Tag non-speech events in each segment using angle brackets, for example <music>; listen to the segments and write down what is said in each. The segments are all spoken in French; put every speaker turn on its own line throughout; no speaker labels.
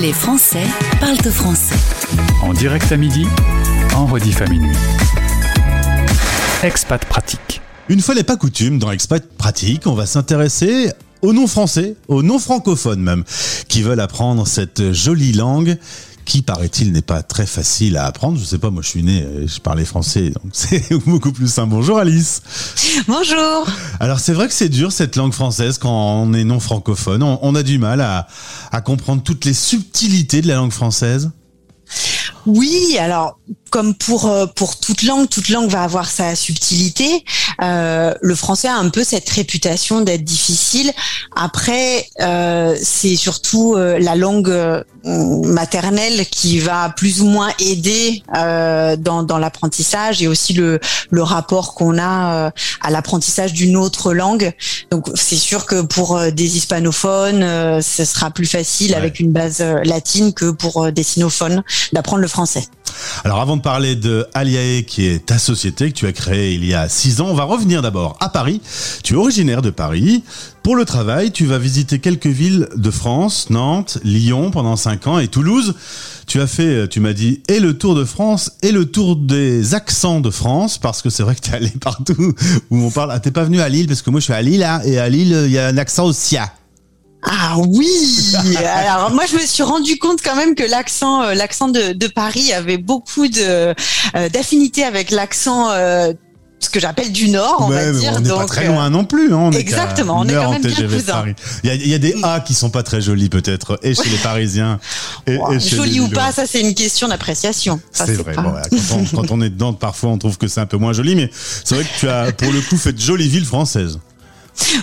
Les Français parlent français.
En direct à midi, en rediff à minuit. Expat pratique.
Une fois n'est pas coutume, dans Expat pratique, on va s'intéresser aux non français, aux non francophones même, qui veulent apprendre cette jolie langue qui, paraît-il, n'est pas très facile à apprendre. Je sais pas, moi je suis né, euh, je parlais français, donc <laughs> c'est beaucoup plus simple. Bonjour Alice.
Bonjour.
Alors c'est vrai que c'est dur cette langue française quand on est non francophone. On, on a du mal à, à comprendre toutes les subtilités de la langue française.
Oui, alors comme pour euh, pour toute langue, toute langue va avoir sa subtilité. Euh, le français a un peu cette réputation d'être difficile. Après, euh, c'est surtout euh, la langue euh, maternelle qui va plus ou moins aider dans, dans l'apprentissage et aussi le le rapport qu'on a à l'apprentissage d'une autre langue. Donc c'est sûr que pour des hispanophones, ce sera plus facile avec une base latine que pour des sinophones d'apprendre le français.
Alors avant de parler de Aliae, qui est ta société que tu as créée il y a six ans, on va revenir d'abord à Paris. Tu es originaire de Paris. Pour le travail, tu vas visiter quelques villes de France, Nantes, Lyon pendant cinq ans et Toulouse. Tu as fait, tu m'as dit, et le tour de France et le tour des accents de France, parce que c'est vrai que tu es allé <laughs> partout où on parle. Ah, t'es pas venu à Lille, parce que moi je suis à Lille, là, et à Lille, il y a un accent aussi.
Ah oui. <laughs> Alors moi je me suis rendu compte quand même que l'accent euh, l'accent de, de, Paris avait beaucoup de euh, d'affinité avec l'accent euh, ce que j'appelle du Nord, on va dire.
On n'est pas très loin non plus. Hein, on
exactement, on est quand même bien cousins.
Il y, a, il y, a, des A qui sont pas très jolis peut-être, et chez les <laughs> Parisiens. Et,
wow, joli ou pas, ça c'est une question d'appréciation.
C'est vrai. Bon, quand, on, <laughs> quand, on, est dedans, parfois on trouve que c'est un peu moins joli, mais c'est vrai que tu as pour le coup fait de jolies villes françaises.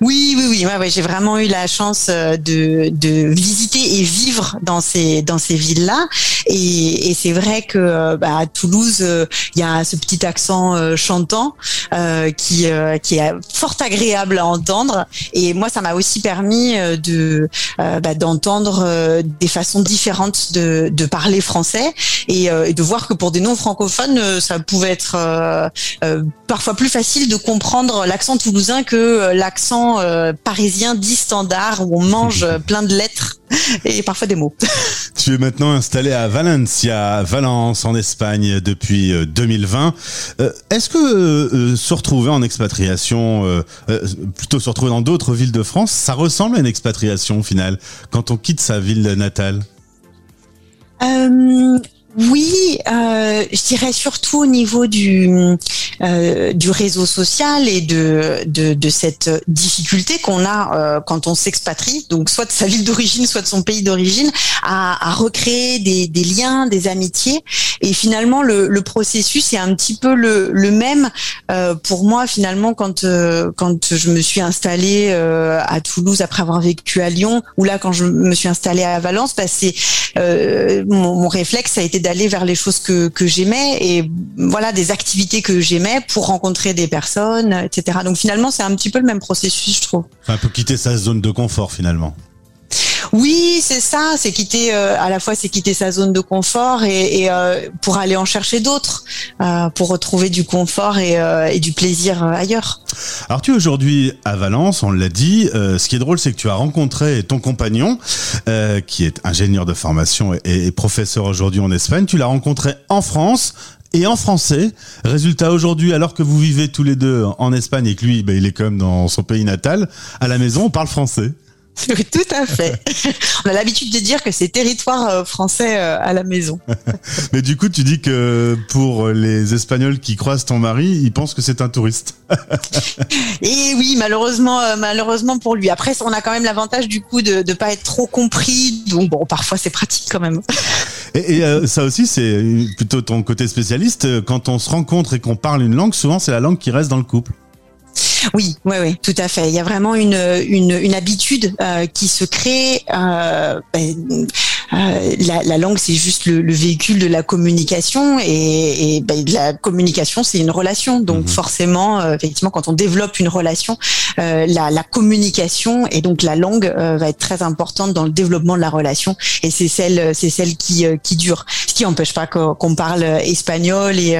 Oui, oui, oui. Ouais, j'ai vraiment eu la chance euh, de, visiter et vivre dans ces villes-là. Et, c'est vrai que euh, bah, à Toulouse, euh, il y a ce petit accent chantant qui est fort agréable à entendre. Et moi, ça m'a aussi permis bah, d'entendre des façons différentes de, de parler français et, et, de voir que pour des non francophones, ça pouvait être parfois plus facile de comprendre l'accent toulousain que l'accent accent euh, parisien dit standard où on mange plein de lettres et parfois des mots. <laughs>
Tu es maintenant installé à Valencia, Valence, en Espagne, depuis 2020. Euh, est-ce que euh, se retrouver en expatriation, plutôt se retrouver dans d'autres villes de France, ça ressemble à une expatriation au final, quand on quitte sa ville natale?
Oui, euh, je dirais surtout au niveau du euh, du réseau social et de de, de cette difficulté qu'on a euh, quand on s'expatrie, donc soit de sa ville d'origine, soit de son pays d'origine, à, à, recréer des, des, liens, des amitiés. Et finalement, le, le processus est un petit peu le, le même euh, pour moi finalement quand euh, quand je me suis installée euh, à Toulouse après avoir vécu à Lyon, ou là quand je me suis installée à Valence, bah, c'est mon, mon réflexe a été d'aller vers les choses que, j'aimais et voilà des activités que j'aimais pour rencontrer des personnes, etc. Donc finalement, c'est un petit peu le même processus, je trouve.
Un peu quitter sa zone de confort finalement.
Oui, c'est ça. C'est quitter euh, à la fois c'est quitter sa zone de confort et, euh, pour aller en chercher d'autres, euh, pour retrouver du confort et, du plaisir ailleurs.
Alors tu es aujourd'hui à Valence, on l'a dit. ce qui est drôle, c'est que tu as rencontré ton compagnon, qui est ingénieur de formation et, professeur aujourd'hui en Espagne. Tu l'as rencontré en France et en français. Résultat aujourd'hui, alors que vous vivez tous les deux en Espagne et que lui, ben, il est comme dans son pays natal, à la maison, on parle français. <laughs>
Tout à fait. On a l'habitude de dire que c'est territoire euh, français euh, à la maison. <laughs>
Mais du coup, tu dis que pour les Espagnols qui croisent ton mari, ils pensent que c'est un touriste. <laughs>
Et oui, malheureusement, euh, malheureusement pour lui. Après, on a quand même l'avantage du coup de ne pas être trop compris. Donc bon, parfois c'est pratique quand même.
Et, et ça aussi, c'est plutôt ton côté spécialiste. Quand on se rencontre et qu'on parle une langue, souvent c'est la langue qui reste dans le couple.
Oui, oui, oui, tout à fait. Il y a vraiment une, une, habitude euh, qui se crée. Euh, ben, la, la, langue, c'est juste le, le, véhicule de la communication et, et ben, la communication, c'est une relation. Donc mmh. forcément, euh, effectivement, quand on développe une relation, euh, la, la, communication et donc la langue euh, va être très importante dans le développement de la relation et c'est celle, c'est celle qui, qui dure. Ce qui n'empêche pas qu'on parle espagnol et,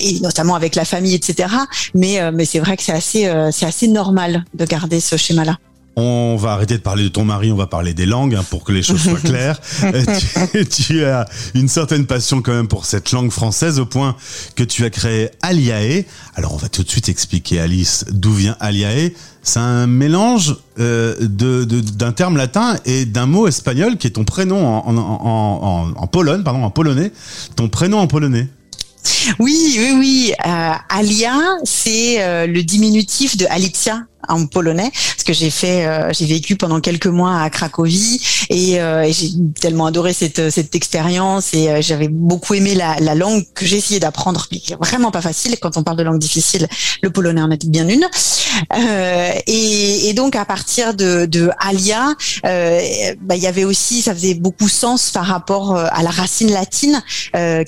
et notamment avec la famille, etc. Mais, mais c'est vrai que c'est assez, c'est assez normal de garder ce schéma-là.
On va arrêter de parler de ton mari, on va parler des langues hein, pour que les choses soient <laughs> claires. Euh, tu, <laughs> tu, as une certaine passion quand même pour cette langue française au point que tu as créé Aliae. Alors on va tout de suite expliquer Alice d'où vient Aliae. C'est un mélange euh, de, d'un terme latin et d'un mot espagnol qui est ton prénom en, en, en, en Pologne, pardon, en polonais. Ton prénom en polonais.
Oui, oui, oui. Euh, Alia, c'est euh, le diminutif de Alicia en polonais parce que j'ai fait euh, j'ai vécu pendant quelques mois à Cracovie et, euh, j'ai tellement adoré cette cette expérience et euh, j'avais beaucoup aimé la, la langue que j'ai essayé d'apprendre mais qui est vraiment pas facile. Quand on parle de langue difficile le polonais en est bien une. Et, et, donc à partir de, de Alia bah, il y avait aussi ça faisait beaucoup sens par rapport à la racine latine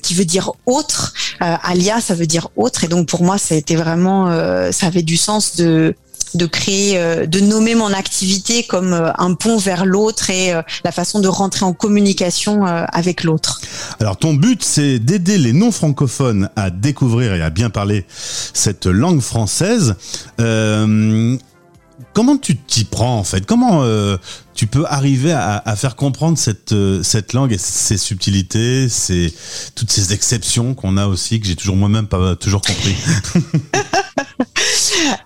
qui veut dire autre. Alia ça veut dire autre et donc pour moi ça a été vraiment ça avait du sens de de créer, euh, de nommer mon activité comme euh, un pont vers l'autre et euh, la façon de rentrer en communication avec l'autre.
Alors ton but, c'est d'aider les non francophones à découvrir et à bien parler cette langue française. Euh, comment tu t'y prends en fait? Comment tu peux arriver à, à, faire comprendre cette cette langue et ses subtilités, ces toutes ces exceptions qu'on a aussi que j'ai toujours moi-même pas toujours compris? <laughs>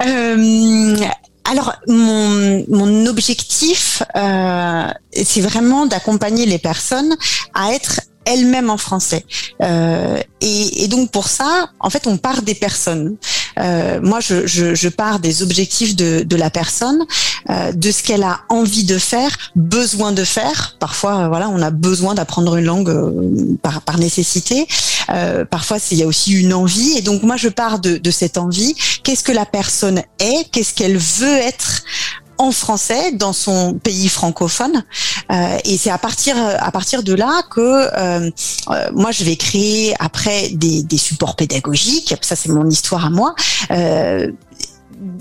euh, alors, mon, mon objectif, euh, c'est vraiment d'accompagner les personnes à être elles-mêmes en français. Euh, et, et, donc pour ça, en fait, on part des personnes. Euh, moi, je, je, je, pars des objectifs de, de la personne, euh, de ce qu'elle a envie de faire, besoin de faire. Parfois, euh, voilà, on a besoin d'apprendre une langue euh, par, par nécessité. Euh, parfois, il y a aussi une envie. Et donc, moi, je pars de, de cette envie. Qu'est-ce que la personne est? Qu'est-ce qu'elle veut être? En français dans son pays francophone. Euh, et c'est à partir à partir de là que euh, euh, moi je vais créer après des, des supports pédagogiques. Ça c'est mon histoire à moi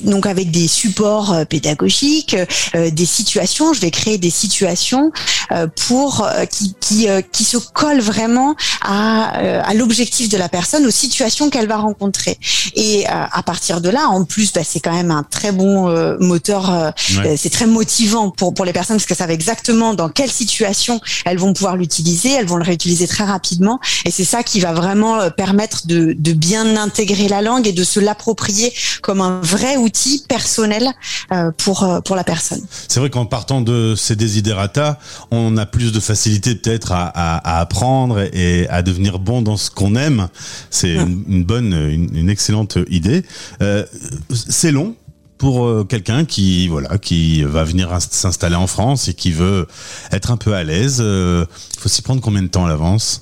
donc avec des supports euh, pédagogiques, euh, des situations. Je vais créer des situations euh, pour qui qui, qui se collent vraiment à, à l'objectif de la personne, aux situations qu'elle va rencontrer. Et à partir de là, en plus, bah, c'est quand même un très bon moteur. C'est très motivant pour pour les personnes parce que savent exactement dans quelle situation elles vont pouvoir l'utiliser. Elles vont le réutiliser très rapidement. Et c'est ça qui va vraiment permettre de de bien intégrer la langue et de se l'approprier comme un vrai outil personnel euh, pour euh, pour la personne.
C'est vrai qu'en partant de ces desiderata, on a plus de facilité peut-être à, à, apprendre et à devenir bon dans ce qu'on aime. C'est une, bonne, une, excellente idée. Euh, c'est long pour quelqu'un qui voilà qui va venir s'installer en France et qui veut être un peu à l'aise. Il faut s'y prendre combien de temps à l'avance?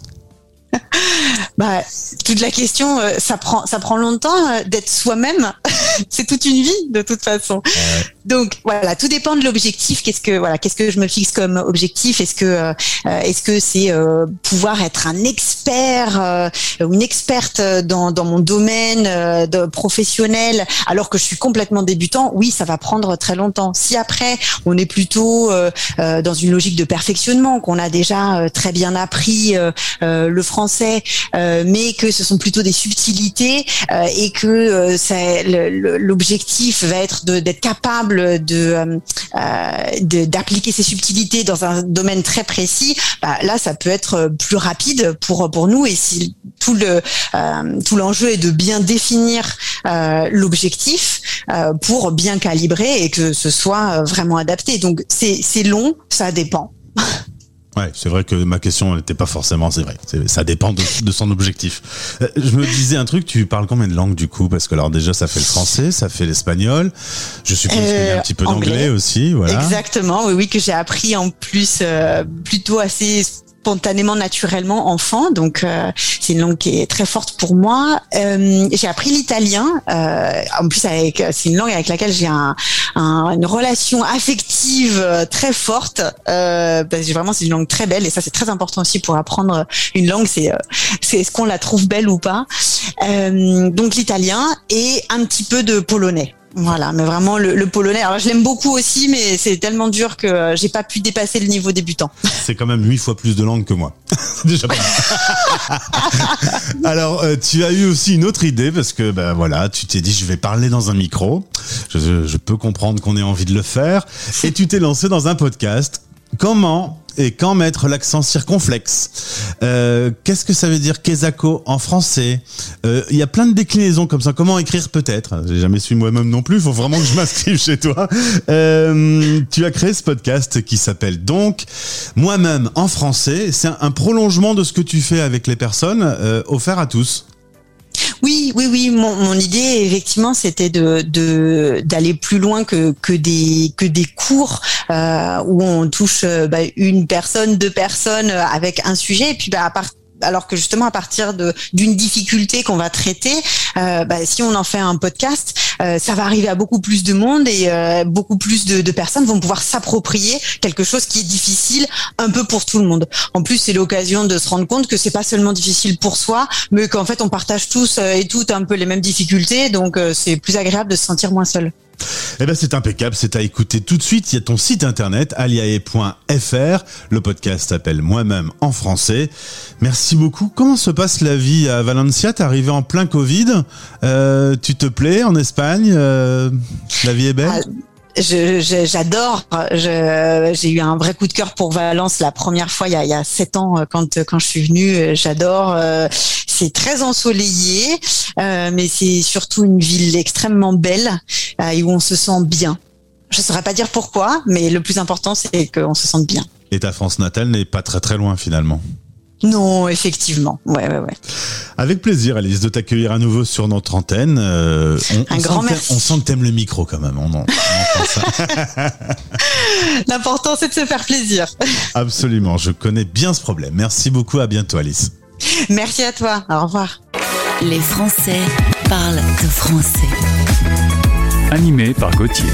<laughs>
Bah, toute la question, ça prend, ça prend longtemps d'être soi-même. <laughs> c'est toute une vie de toute façon. Donc voilà, tout dépend de l'objectif. Qu'est-ce que voilà, qu'est-ce que je me fixe comme objectif? Est-ce que euh, est-ce que c'est pouvoir être un expert ou une experte dans, dans mon domaine de professionnel alors que je suis complètement débutant? Oui, ça va prendre très longtemps. Si après on est plutôt dans une logique de perfectionnement, qu'on a déjà très bien appris le français. Euh, mais que ce sont plutôt des subtilités euh, et que euh, l'objectif va être d'être capable de d'appliquer ces subtilités dans un domaine très précis. Bah, là, ça peut être plus rapide pour pour nous et si tout le tout l'enjeu est de bien définir l'objectif pour bien calibrer et que ce soit vraiment adapté. Donc c'est long, ça dépend. <laughs>
Ouais, c'est vrai que ma question n'était pas forcément, c'est vrai. Ça dépend de, son objectif. Euh, je me disais un truc, tu parles combien de langues du coup? Parce que alors déjà, ça fait le français, ça fait l'espagnol. Je suppose qu'il y a un petit peu d'anglais aussi, voilà.
Exactement, oui, oui, que j'ai appris en plus euh, plutôt assez spontanément, naturellement enfant. Donc, euh, c'est une langue qui est très forte pour moi. Euh, j'ai appris l'italien. Euh, en plus, avec c'est une langue avec laquelle j'ai un, un, une relation affective très forte. Euh, parce que vraiment, c'est une langue très belle et ça, c'est très important aussi pour apprendre une langue. C'est c'est est-ce qu'on la trouve belle ou pas? donc, l'italien et un petit peu de polonais. Voilà, mais vraiment le, polonais. Alors je l'aime beaucoup aussi, mais c'est tellement dur que euh, j'ai pas pu dépasser le niveau débutant. <laughs>
C'est quand même huit fois plus de langue que moi. <laughs> Déjà pas. <laughs> Alors euh, tu as eu aussi une autre idée parce que ben voilà, tu t'es dit je vais parler dans un micro. Je, je peux comprendre qu'on ait envie de le faire et tu t'es lancé dans un podcast. Comment et quand mettre l'accent circonflexe. Euh, Qu'est-ce que ça veut dire Kezako en français euh, Il y a plein de déclinaisons comme ça. Comment écrire peut-être? J'ai jamais su moi-même non plus. Il faut vraiment que je m'inscrive <laughs> chez toi. Euh, tu as créé ce podcast qui s'appelle donc Moi-même en français. C'est un prolongement de ce que tu fais avec les personnes, offert à tous.
Oui, oui, oui. Mon, idée, effectivement, c'était d'aller plus loin que des cours euh, où on touche euh, bah, une personne, deux personnes euh, avec un sujet, bah, alors que justement à partir de d'une difficulté qu'on va traiter, euh, bah, si on en fait un podcast, euh, ça va arriver à beaucoup plus de monde et euh, beaucoup plus de, de, personnes vont pouvoir s'approprier quelque chose qui est difficile un peu pour tout le monde. En plus, c'est l'occasion de se rendre compte que c'est pas seulement difficile pour soi, mais qu'en fait on partage tous et toutes un peu les mêmes difficultés, donc c'est plus agréable de se sentir moins seul.
Eh ben c'est impeccable, c'est à écouter tout de suite. Il y a ton site internet aliae.fr. Le podcast s'appelle Moi-même en français. Merci beaucoup. Comment se passe la vie à Valencia? T'es arrivé en plein Covid. Euh, tu te plais en Espagne euh, La vie est belle? Ah,
j'adore. J'ai eu un vrai coup de cœur pour Valence la première fois il y a, il y a sept ans euh, quand quand je suis venue. J'adore. Euh, c'est très ensoleillé, euh, mais c'est surtout une ville extrêmement belle et où on se sent bien. Je saurais pas dire pourquoi, mais le plus important c'est qu'on se sente bien.
Et ta France natale n'est pas très très loin finalement.
Non, effectivement. Ouais, ouais, ouais.
Avec plaisir, Alice, de t'accueillir à nouveau sur notre antenne.
Euh, on, Un grand merci.
On sent que t'aimes le micro quand même. On, <laughs>
L'important, c'est de se faire plaisir.
Absolument. Je connais bien ce problème. Merci beaucoup. À bientôt, Alice.
Merci à toi. Au revoir.
Les Français parlent de français.
Animé par Gauthier.